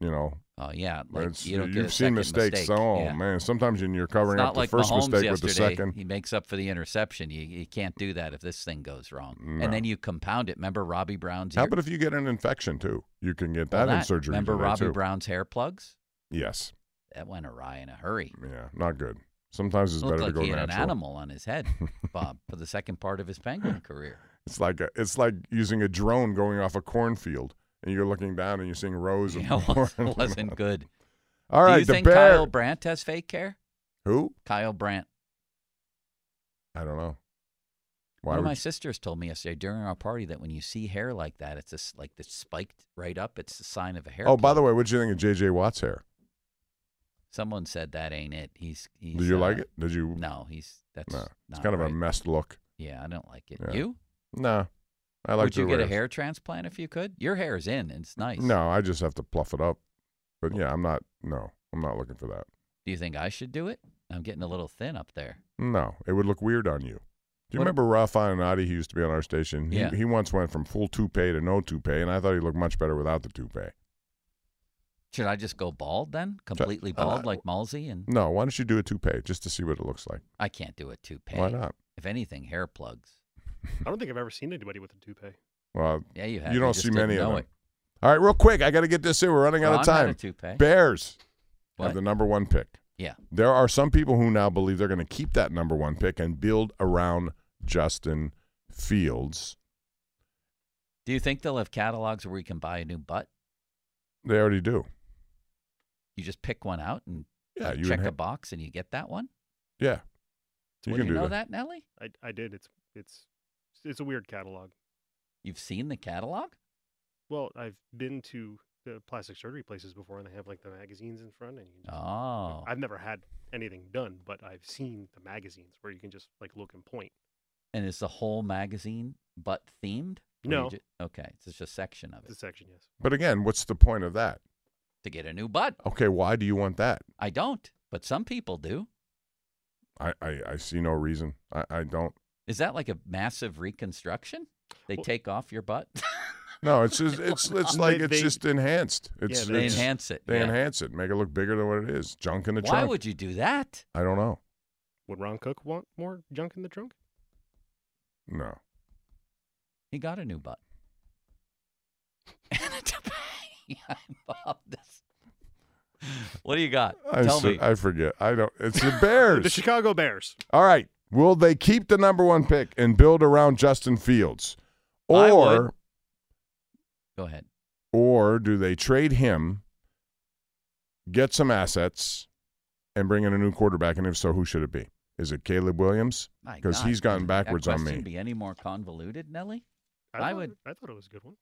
Speaker 3: You know,
Speaker 2: Oh yeah, like you get
Speaker 3: seen mistakes.
Speaker 2: Mistake.
Speaker 3: Oh
Speaker 2: Yeah.
Speaker 3: man, sometimes you're covering up the
Speaker 2: like
Speaker 3: first
Speaker 2: Mahomes
Speaker 3: mistake with the second.
Speaker 2: He makes up for the interception. You, you can't do that if this thing goes wrong.
Speaker 3: No.
Speaker 2: And then you compound it. Remember Robbie Brown's
Speaker 3: How
Speaker 2: ear?
Speaker 3: about if you get an infection too? You can get
Speaker 2: Well,
Speaker 3: that, in surgery.
Speaker 2: Remember Robbie
Speaker 3: too.
Speaker 2: Brown's hair plugs?
Speaker 3: Yes.
Speaker 2: That went awry in a hurry.
Speaker 3: Yeah, not good. Sometimes it's
Speaker 2: Looked
Speaker 3: better
Speaker 2: like
Speaker 3: to go
Speaker 2: he had
Speaker 3: natural.
Speaker 2: an animal on his head, Bob, for the second part of his penguin career.
Speaker 3: It's like a, it's like using a drone going off a cornfield, and you're looking down and you're seeing rows of
Speaker 2: Yeah, it
Speaker 3: corn.
Speaker 2: wasn't, wasn't good.
Speaker 3: All right,
Speaker 2: Do you
Speaker 3: the
Speaker 2: think
Speaker 3: bear.
Speaker 2: Kyle Brandt has fake hair?
Speaker 3: Who?
Speaker 2: Kyle Brandt.
Speaker 3: I don't know. Why
Speaker 2: One of my sisters told me yesterday during our party that when you see hair like that, it's just like it's spiked right up. It's a sign of a hair.
Speaker 3: Oh, by the way, what do you think of J.J. Watt's hair?
Speaker 2: Someone said that ain't it. He's. he's
Speaker 3: Did you
Speaker 2: uh,
Speaker 3: like it? Did you?
Speaker 2: No, he's. That's.
Speaker 3: No, it's kind of a messed look.
Speaker 2: Yeah, I don't like it.
Speaker 3: Yeah.
Speaker 2: You?
Speaker 3: No, I like.
Speaker 2: Would you get a hair transplant if you could? Your hair is in. and It's nice.
Speaker 3: No, I just have to pluff it up. But yeah, I'm not. No, I'm not looking for that.
Speaker 2: Do you think I should do it? I'm getting a little thin up there.
Speaker 3: No, it would look weird on you. Do you
Speaker 2: What-
Speaker 3: remember Ralph Iannotti? He used to be on our station. He,
Speaker 2: Yeah.
Speaker 3: he once went from full toupee to no toupee, and I thought he looked much better without the toupee.
Speaker 2: Should I just go bald then? Completely
Speaker 3: uh,
Speaker 2: bald like Malsey? And
Speaker 3: No, why don't you do a toupee just to see what it looks like?
Speaker 2: I can't do a toupee.
Speaker 3: Why not?
Speaker 2: If anything, hair plugs.
Speaker 4: I don't think I've ever seen anybody with a toupee.
Speaker 3: Well,
Speaker 2: Yeah, you have.
Speaker 3: you don't
Speaker 2: just
Speaker 3: see many of them.
Speaker 2: It.
Speaker 3: All right, real quick, I got to get this in. We're running out
Speaker 2: Well,
Speaker 3: of
Speaker 2: I'm not
Speaker 3: time.
Speaker 2: a toupee.
Speaker 3: Bears
Speaker 2: What?
Speaker 3: have the number one pick.
Speaker 2: Yeah.
Speaker 3: There are some people who now believe they're going to keep that number one pick and build around Justin Fields.
Speaker 2: Do you think they'll have catalogs where you can buy a new butt?
Speaker 3: They already do.
Speaker 2: You just pick one out and
Speaker 3: Yeah, you
Speaker 2: check a box and you get that one?
Speaker 3: Yeah, you
Speaker 2: Well,
Speaker 3: can
Speaker 2: you
Speaker 3: do
Speaker 2: know
Speaker 3: that.
Speaker 2: that, Nelly?
Speaker 4: I I did. It's it's it's a weird catalog.
Speaker 2: You've seen the catalog?
Speaker 4: Well, I've been to the plastic surgery places before, and they have like the magazines in front, and you just,
Speaker 2: Oh.
Speaker 4: I've never had anything done, but I've seen the magazines where you can just like look and point.
Speaker 2: And is the whole magazine butt themed?
Speaker 4: No.
Speaker 2: ju- okay, it's just a section of it.
Speaker 4: The
Speaker 2: it
Speaker 4: section, yes.
Speaker 3: But again, what's the point of that?
Speaker 2: To get a new butt.
Speaker 3: Okay, why do you want that?
Speaker 2: I don't, but some people do.
Speaker 3: I, I, I see no reason. I, I don't.
Speaker 2: Is that like a massive reconstruction? They
Speaker 4: Well-
Speaker 2: take off your butt?
Speaker 3: No, it's just it's it's
Speaker 4: They-
Speaker 3: like it's
Speaker 4: they-
Speaker 3: just enhanced. It's,
Speaker 4: Yeah,
Speaker 2: they
Speaker 3: it's-
Speaker 2: enhance it.
Speaker 3: They
Speaker 2: yeah.
Speaker 3: enhance it, make it look bigger than what it is. Junk in the
Speaker 2: Why
Speaker 3: trunk.
Speaker 2: Why would you do that?
Speaker 3: I don't know.
Speaker 4: Would Ron Cook want more junk in the trunk?
Speaker 3: No.
Speaker 2: He got a new butt. Bob, this- What do you got?
Speaker 3: I,
Speaker 2: Tell
Speaker 3: s-
Speaker 2: me.
Speaker 3: I forget. I don't. It's the Bears.
Speaker 4: The Chicago Bears.
Speaker 3: All right. Will they keep the number one pick and build around Justin Fields, or
Speaker 2: Go ahead.
Speaker 3: or do they trade him, get some assets, and bring in a new quarterback? And if so, who should it be? Is it Caleb Williams? Because he's gotten backwards
Speaker 2: that
Speaker 3: on me.
Speaker 2: Be any more convoluted, Nelly?
Speaker 4: I,
Speaker 2: I
Speaker 4: thought,
Speaker 2: would-
Speaker 4: I thought it was a good one.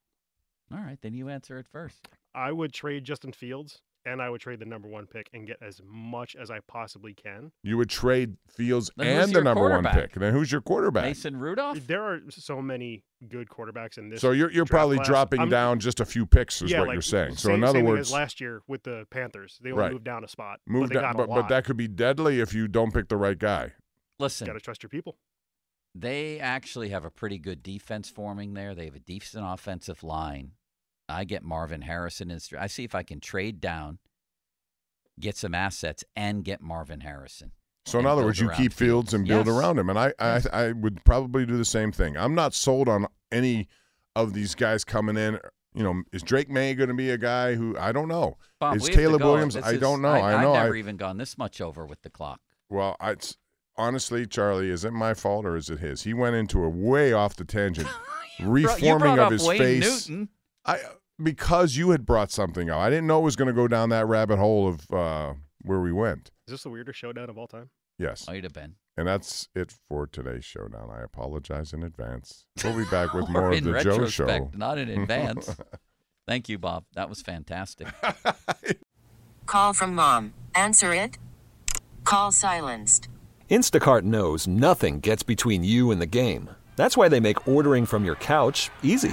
Speaker 2: All right, then you answer it first.
Speaker 4: I would trade Justin Fields and I would trade the number one pick and get as much as I possibly can.
Speaker 3: You would trade Fields
Speaker 2: Then
Speaker 3: and the number one
Speaker 2: quarterback?
Speaker 3: pick. Then who's your quarterback?
Speaker 2: Mason Rudolph.
Speaker 4: There are so many good quarterbacks in this.
Speaker 3: So you're you're
Speaker 4: draft
Speaker 3: probably
Speaker 4: class.
Speaker 3: dropping
Speaker 4: I'm-
Speaker 3: down just a few picks, is
Speaker 4: yeah,
Speaker 3: what
Speaker 4: like,
Speaker 3: you're saying. So
Speaker 4: same-
Speaker 3: in other
Speaker 4: same thing
Speaker 3: words,
Speaker 4: as last year with the Panthers, they only
Speaker 3: Right.
Speaker 4: moved down a spot,
Speaker 3: move
Speaker 4: but they
Speaker 3: down,
Speaker 4: got a
Speaker 3: but,
Speaker 4: lot.
Speaker 3: but that could be deadly if you don't pick the right guy.
Speaker 2: Listen,
Speaker 4: Got to trust your people.
Speaker 2: they actually have a pretty good defense forming there. They have a decent offensive line. I get Marvin Harrison. In, I see if I can trade down, get some assets, and get Marvin Harrison.
Speaker 3: So in other words, you keep Fields and build
Speaker 2: Yes.
Speaker 3: around him, and I, I I would probably do the same thing. I'm not sold on any of these guys coming in. You know, is Drake Maye going to be a guy who I don't know?
Speaker 2: Bob,
Speaker 3: is Caleb. Williams?
Speaker 2: This
Speaker 3: I
Speaker 2: is-
Speaker 3: don't know.
Speaker 2: I,
Speaker 3: I know.
Speaker 2: I've never
Speaker 3: I,
Speaker 2: even gone this much over with the clock.
Speaker 3: well, I, it's, honestly, Charlie, is it my fault or is it his? He went into a way off the tangent, reforming of his
Speaker 2: Wayne
Speaker 3: face.
Speaker 2: Newton.
Speaker 3: I because you had brought something up. I didn't know it was going to go down that rabbit hole of uh, where we went.
Speaker 4: Is this the weirdest showdown of all time?
Speaker 3: Yes.
Speaker 2: Might have been.
Speaker 3: And that's it for today's showdown. I apologize in advance. We'll be back with more of
Speaker 2: in
Speaker 3: the Joe Show.
Speaker 2: retrospect, not in advance. Thank you, Bob. That was fantastic.
Speaker 5: Call from mom. Answer it. Call silenced.
Speaker 6: Instacart knows nothing gets between you and the game. That's why they make ordering from your couch easy.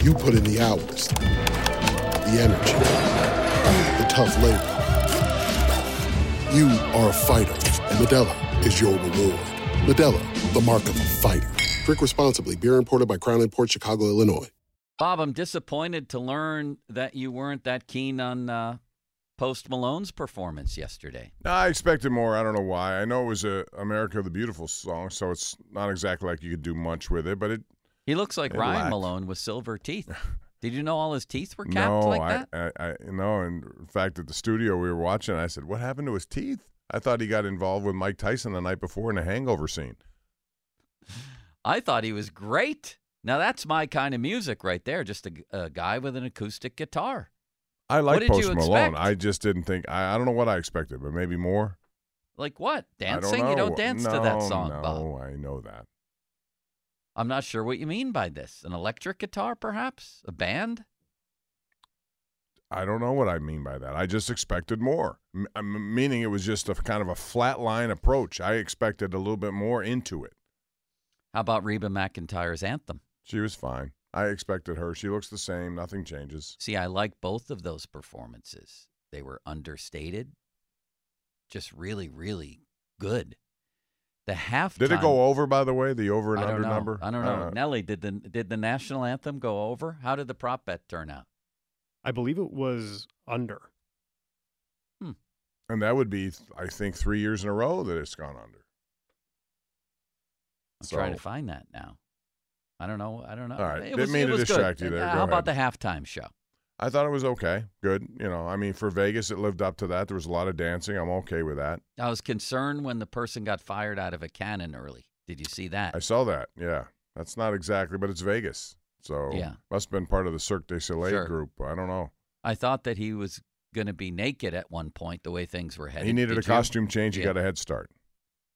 Speaker 7: You put in the hours, the energy, the tough labor. You are a fighter, and Modelo is your reward. Modelo, the mark of a fighter. Drink responsibly. Beer imported by Crown Port Chicago, Illinois.
Speaker 2: Bob, I'm disappointed to learn that you weren't that keen on uh, Post Malone's performance yesterday.
Speaker 3: I expected more. I don't know why. I know it was a America the Beautiful song, so it's not exactly like you could do much with it, but it.
Speaker 2: He looks like
Speaker 3: It
Speaker 2: Ryan
Speaker 3: lacked.
Speaker 2: Malone with silver teeth. Did you know all his teeth were capped
Speaker 3: no,
Speaker 2: like
Speaker 3: I,
Speaker 2: that?
Speaker 3: I, I, no. And in fact, at the studio we were watching, I said, "What happened to his teeth?" I thought he got involved with Mike Tyson the night before in a hangover scene.
Speaker 2: I thought he was great. Now that's my kind of music right there. Just a, a guy with an acoustic guitar.
Speaker 3: I like Post Malone. I just didn't think. I, I don't know what I expected, but maybe more.
Speaker 2: Like what?
Speaker 3: I don't
Speaker 2: Dancing? You don't dance to that song,
Speaker 3: no,
Speaker 2: Bob.
Speaker 3: I know that.
Speaker 2: I'm not sure what you mean by this. An electric guitar, perhaps? A band?
Speaker 3: I don't know what I mean by that. I just expected more. M- uh, m- meaning it was just a kind of a flat line approach. I expected a little bit more into it.
Speaker 2: How about Reba McEntire's anthem?
Speaker 3: She was fine. I expected her. She looks the same. Nothing changes.
Speaker 2: See, I like both of those performances. They were understated, just really, really good. The halftime.
Speaker 3: Did it go over, by the way? The over and under
Speaker 2: know.
Speaker 3: number?
Speaker 2: I don't know.
Speaker 3: Uh,
Speaker 2: Nelly, did the did the national anthem go over? How did the prop bet turn out?
Speaker 4: I believe it was under. Hmm.
Speaker 3: and that would be, I think, three years in a row that it's gone under.
Speaker 2: I'm trying to find that now. I don't know. I don't know.
Speaker 3: All right.
Speaker 2: It
Speaker 3: Didn't
Speaker 2: was,
Speaker 3: mean
Speaker 2: it
Speaker 3: to
Speaker 2: was good.
Speaker 3: distract you there.
Speaker 2: Uh,
Speaker 3: Go
Speaker 2: How about
Speaker 3: ahead.
Speaker 2: the halftime show?
Speaker 3: I thought it was okay. Good. You know, I mean, for Vegas, it lived up to that. There was a lot of dancing. I'm okay with that.
Speaker 2: I was concerned when the person got fired out of a cannon early. Did you see that?
Speaker 3: I saw that. Yeah, that's not exactly, but it's Vegas, so
Speaker 2: Yeah.
Speaker 3: must have been part of the Cirque du Soleil
Speaker 2: Sure.
Speaker 3: group. I don't know.
Speaker 2: I thought that he was going to be naked at one point, the way things were headed.
Speaker 3: he needed
Speaker 2: Did
Speaker 3: a
Speaker 2: you?
Speaker 3: costume change. He
Speaker 2: Yeah.
Speaker 3: got a head start.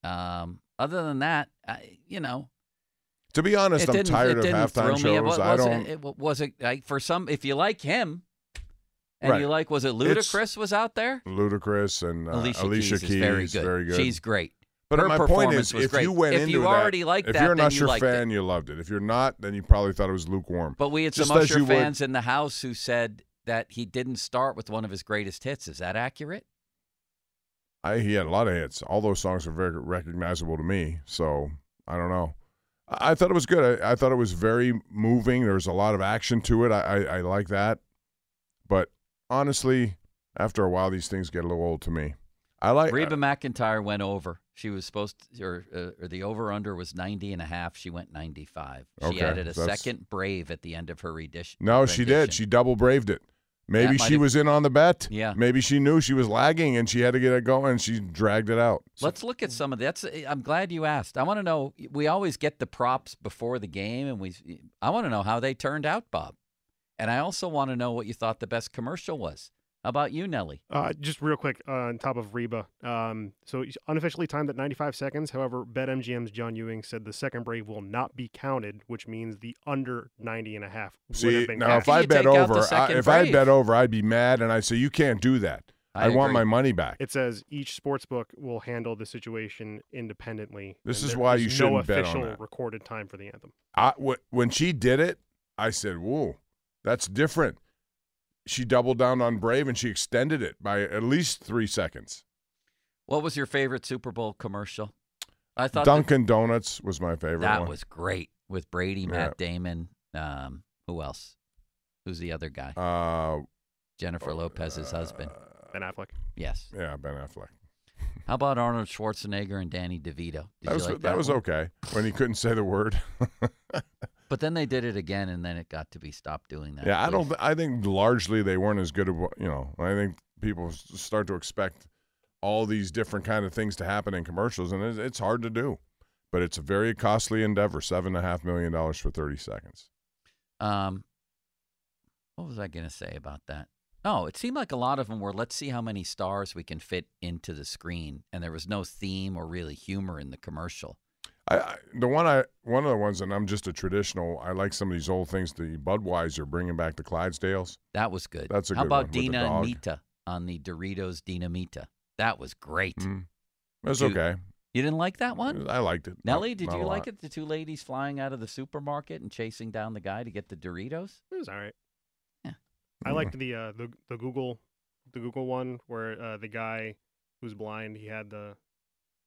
Speaker 2: Um, other than that, I, you know,
Speaker 3: To be honest, I'm tired of halftime
Speaker 2: thrill me. It
Speaker 3: shows. I don't.
Speaker 2: It, was it like for some? If you like him, and
Speaker 3: Right.
Speaker 2: you like, was it
Speaker 3: It's-
Speaker 2: Ludacris was out there?
Speaker 3: Ludacris and uh,
Speaker 2: Alicia,
Speaker 3: Alicia,
Speaker 2: Keys, is very good.
Speaker 3: very good.
Speaker 2: She's great.
Speaker 3: But
Speaker 2: Her
Speaker 3: my point
Speaker 2: performance
Speaker 3: is,
Speaker 2: was
Speaker 3: if
Speaker 2: great.
Speaker 3: you went
Speaker 2: if
Speaker 3: into
Speaker 2: you
Speaker 3: that,
Speaker 2: already liked
Speaker 3: if
Speaker 2: that,
Speaker 3: you're an Usher
Speaker 2: you
Speaker 3: fan,
Speaker 2: it.
Speaker 3: you loved it. If you're not, then you probably thought it was lukewarm.
Speaker 2: But we had
Speaker 3: Just
Speaker 2: some Usher
Speaker 3: you would-
Speaker 2: fans in the house who said that he didn't start with one of his greatest hits. Is that accurate?
Speaker 3: I, he had a lot of hits. All those songs are very recognizable to me. So I don't know. I, thought it was good. I, I thought it was very moving. There was a lot of action to it. I, I, I like that. But honestly, after a while, these things get a little old to me. I like.
Speaker 2: Reba McEntire went over. She was supposed to, or, uh, or the over under was 90 and a half. She went 95. She
Speaker 3: Okay,
Speaker 2: added a second brave at the end of her rendition.
Speaker 3: No, she did. She double braved it. Maybe she
Speaker 2: have-
Speaker 3: was in on the bet.
Speaker 2: Yeah.
Speaker 3: Maybe she knew she was lagging and she had to get it going and she dragged it out.
Speaker 2: Let's look at some of that's. I'm glad you asked. I want to know. We always get the props before the game, and we. I want to know how they turned out, Bob. And I also want to know what you thought the best commercial was. How about you, Nelly?
Speaker 4: Uh, just real quick uh, on top of Reba. Um, so it's unofficially timed at 95 seconds. However, BetMGM's John Ewing said the second brave will not be counted, which means the under 90 and a half would
Speaker 3: See,
Speaker 4: have been
Speaker 3: now
Speaker 4: counted.
Speaker 3: if I bet
Speaker 2: take out the
Speaker 3: over, I,
Speaker 2: second
Speaker 3: if I
Speaker 2: brave?
Speaker 3: bet over, I'd be mad and I'd say you can't do that.
Speaker 2: I
Speaker 3: I, want my money back.
Speaker 4: It says each sports book will handle the situation independently.
Speaker 3: This is why you
Speaker 4: no
Speaker 3: shouldn't bet on
Speaker 4: official
Speaker 3: that.
Speaker 4: recorded time for the anthem.
Speaker 3: I, when she did it, I said, "Whoa, that's different." She doubled down on Brave and she extended it by at least three seconds.
Speaker 2: What was your favorite Super Bowl commercial? I thought the-
Speaker 3: Dunkin' Donuts was my favorite
Speaker 2: that
Speaker 3: one.
Speaker 2: was great with Brady, Matt Damon. Um, who else? Who's the other guy?
Speaker 3: uh,
Speaker 2: Jennifer Lopez's husband.
Speaker 4: Ben Affleck.
Speaker 2: Yes.
Speaker 3: yeah, Ben Affleck.
Speaker 2: How about Arnold Schwarzenegger and Danny DeVito? Did
Speaker 3: that
Speaker 2: you
Speaker 3: was
Speaker 2: like
Speaker 3: that, was
Speaker 2: one?
Speaker 3: okay when he couldn't say the word.
Speaker 2: But then they did it again, and then it got to be stopped doing that.
Speaker 3: yeah, I don't. I think largely they weren't as good. What- you know, I think people start to expect all these different kind of things to happen in commercials, and it's, it's hard to do. But it's a very costly endeavor. Seven and a half million dollars for thirty seconds.
Speaker 2: Um, what was I going to say about that? Oh, it seemed like a lot of them were let's see how many stars we can fit into the screen, and there was no theme or really humor in the commercial.
Speaker 3: I, I the one I one of the ones, and I'm just a traditional. I like some of these old things. The Budweiser bringing back the Clydesdales.
Speaker 2: That was good.
Speaker 3: That's a
Speaker 2: How
Speaker 3: good
Speaker 2: about
Speaker 3: one with the
Speaker 2: Dina and
Speaker 3: dog.
Speaker 2: Mita on the Doritos Dinamita? That was great.
Speaker 3: Mm. It was
Speaker 2: you-
Speaker 3: okay.
Speaker 2: You didn't like that one?
Speaker 3: I liked it.
Speaker 2: Nelly, did
Speaker 3: not
Speaker 2: you like
Speaker 3: lot.
Speaker 2: it? The two ladies flying out of the supermarket and chasing down the guy to get the Doritos?
Speaker 4: It was all right.
Speaker 2: Yeah.
Speaker 4: I liked the uh, the the Google the Google one where uh, the guy who's blind he had the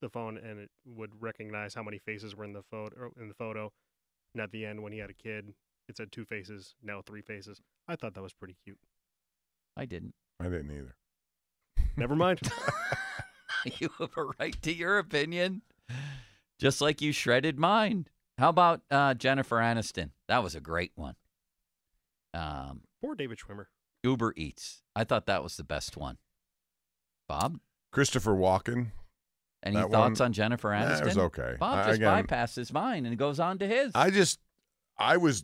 Speaker 4: the phone and it would recognize how many faces were in the photo in the photo, and at the end when he had a kid, it said two faces, now three faces. I thought that was pretty cute.
Speaker 2: I didn't.
Speaker 3: I didn't either.
Speaker 4: Never mind.
Speaker 2: you have a right to your opinion, just like you shredded mine. How about uh, Jennifer Aniston? That was a great one. Um,
Speaker 4: Poor David Schwimmer.
Speaker 2: Uber Eats. I thought that was the best one. Bob,
Speaker 3: Christopher Walken.
Speaker 2: Any
Speaker 3: That
Speaker 2: thoughts
Speaker 3: one-
Speaker 2: on Jennifer
Speaker 3: Nah,
Speaker 2: Aniston?
Speaker 3: it was okay.
Speaker 2: Bob
Speaker 3: I-
Speaker 2: just
Speaker 3: again-
Speaker 2: bypasses mine and goes on to his.
Speaker 3: I just, I was,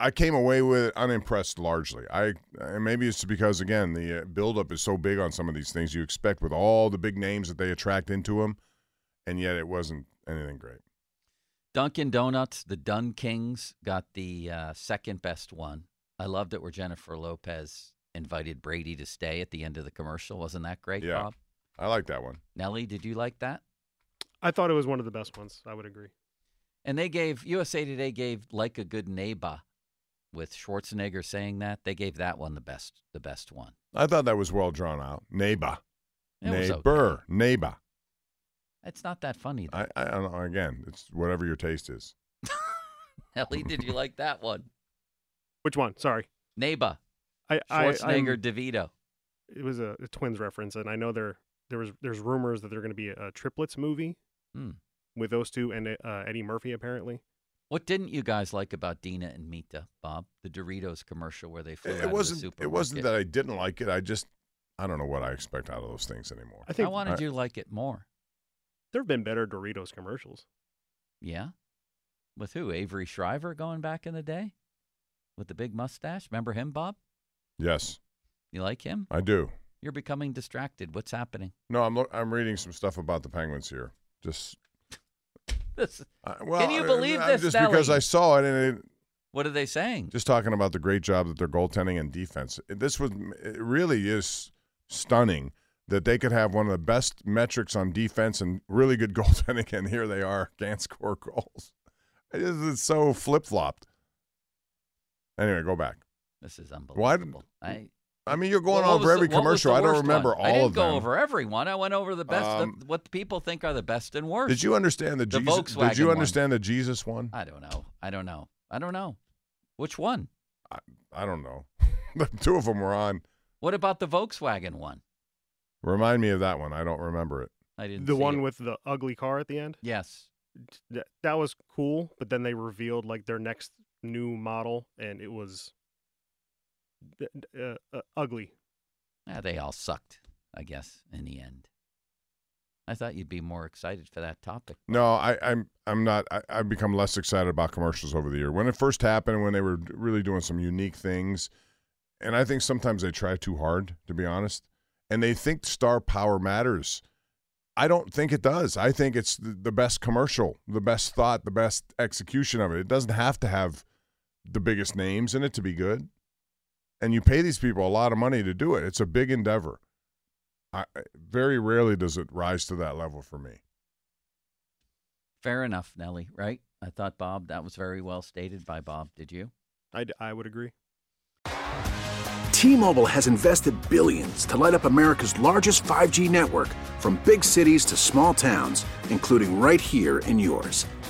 Speaker 3: I came away with it unimpressed largely. I and maybe it's because again the uh, buildup is so big on some of these things you expect with all the big names that they attract into them, and yet it wasn't anything great.
Speaker 2: Dunkin' Donuts, the DunKings got the uh, second best one. I loved it where Jennifer Lopez invited Brady to stay at the end of the commercial. Wasn't that great,
Speaker 3: Yeah.
Speaker 2: Bob?
Speaker 3: I like that one.
Speaker 2: Nelly, did you like that?
Speaker 4: I thought it was one of the best ones. I would agree.
Speaker 2: And they gave USA Today gave like a good neighbor with Schwarzenegger saying that. They gave that one the best the best one.
Speaker 3: I thought that was well drawn out. Neighbor,
Speaker 2: It was okay.
Speaker 3: neighbor, neighbor.
Speaker 2: It's not that funny. Though.
Speaker 3: I, I don't know. Again, it's whatever your taste is.
Speaker 2: Nellie, did you like that one?
Speaker 4: Which one? Sorry.
Speaker 2: Neighbor,
Speaker 4: I, I
Speaker 2: Schwarzenegger,
Speaker 4: I'm-
Speaker 2: DeVito.
Speaker 4: it was a, a twins reference, and I know there there was there's rumors that they're going to be a, a triplets movie
Speaker 2: Hmm.
Speaker 4: with those two and uh, Eddie Murphy apparently.
Speaker 2: What didn't you guys like about Dina and Mita, Bob? The Doritos commercial where they flew
Speaker 3: It,
Speaker 2: out
Speaker 3: it
Speaker 2: of the
Speaker 3: wasn't.
Speaker 2: supermarket.
Speaker 3: It wasn't that I didn't like it. I just, I don't know what I expect out of those things anymore.
Speaker 4: I think
Speaker 2: I wanted
Speaker 3: I-
Speaker 2: you to like it more.
Speaker 4: there have been better Doritos commercials.
Speaker 2: Yeah. With who? Avery Schreiber going back in the day? With the big mustache? Remember him, Bob?
Speaker 3: Yes,
Speaker 2: You like him?
Speaker 3: I do.
Speaker 2: You're becoming distracted. What's happening?
Speaker 3: No, I'm I'm reading some stuff about the Penguins here. Just
Speaker 2: This,
Speaker 3: uh, well,
Speaker 2: Can you believe
Speaker 3: I-
Speaker 2: this,
Speaker 3: Just because I saw it and it,
Speaker 2: what are they saying?
Speaker 3: just talking about the great job that their goaltending and defense. This was it really is stunning that they could have one of the best metrics on defense and really good goaltending, and here they are can't score goals. It is it's so flip flopped. Anyway, go back.
Speaker 2: This is unbelievable. Why? I,
Speaker 3: I mean, you're going
Speaker 2: Well, what
Speaker 3: over every
Speaker 2: the-
Speaker 3: commercial. I don't
Speaker 2: worst
Speaker 3: remember
Speaker 2: one?
Speaker 3: all
Speaker 2: I didn't
Speaker 3: of
Speaker 2: go
Speaker 3: them.
Speaker 2: over everyone. I went over the best, the-
Speaker 3: Um,
Speaker 2: what people think are the best and worst.
Speaker 3: Did you understand the,
Speaker 2: The
Speaker 3: Jesus?
Speaker 2: Volkswagen
Speaker 3: Did you
Speaker 2: one.
Speaker 3: understand the Jesus one?
Speaker 2: I don't know. I don't know. I don't know. Which one?
Speaker 3: I don't know. the two of them were on.
Speaker 2: What about the Volkswagen one?
Speaker 3: Remind me of that one. I don't remember it.
Speaker 2: I didn't.
Speaker 4: The
Speaker 2: see
Speaker 4: one
Speaker 2: it.
Speaker 4: with the ugly car at the end.
Speaker 2: yes.
Speaker 4: That, that was cool, but then they revealed like their next new model, and it was uh, uh, ugly.
Speaker 2: Yeah, they all sucked. I guess in the end. I thought you'd be more excited for that topic.
Speaker 3: No, I, I'm I'm not. I, I've become less excited about commercials over the year. When it first happened, when they were really doing some unique things, and I think sometimes they try too hard, to be honest, and they think star power matters. I don't think it does. I think it's the, the best commercial, the best thought, the best execution of it. It doesn't have to have the biggest names in it to be good. And you pay these people a lot of money to do it. It's a big endeavor. I, I- very rarely does it rise to that level for me.
Speaker 2: Fair enough, Nelly. Right? I thought Bob that was very well stated by Bob. Did you?
Speaker 4: I, I would agree.
Speaker 8: T-Mobile has invested billions to light up America's largest 5G network from big cities to small towns, including right here in yours.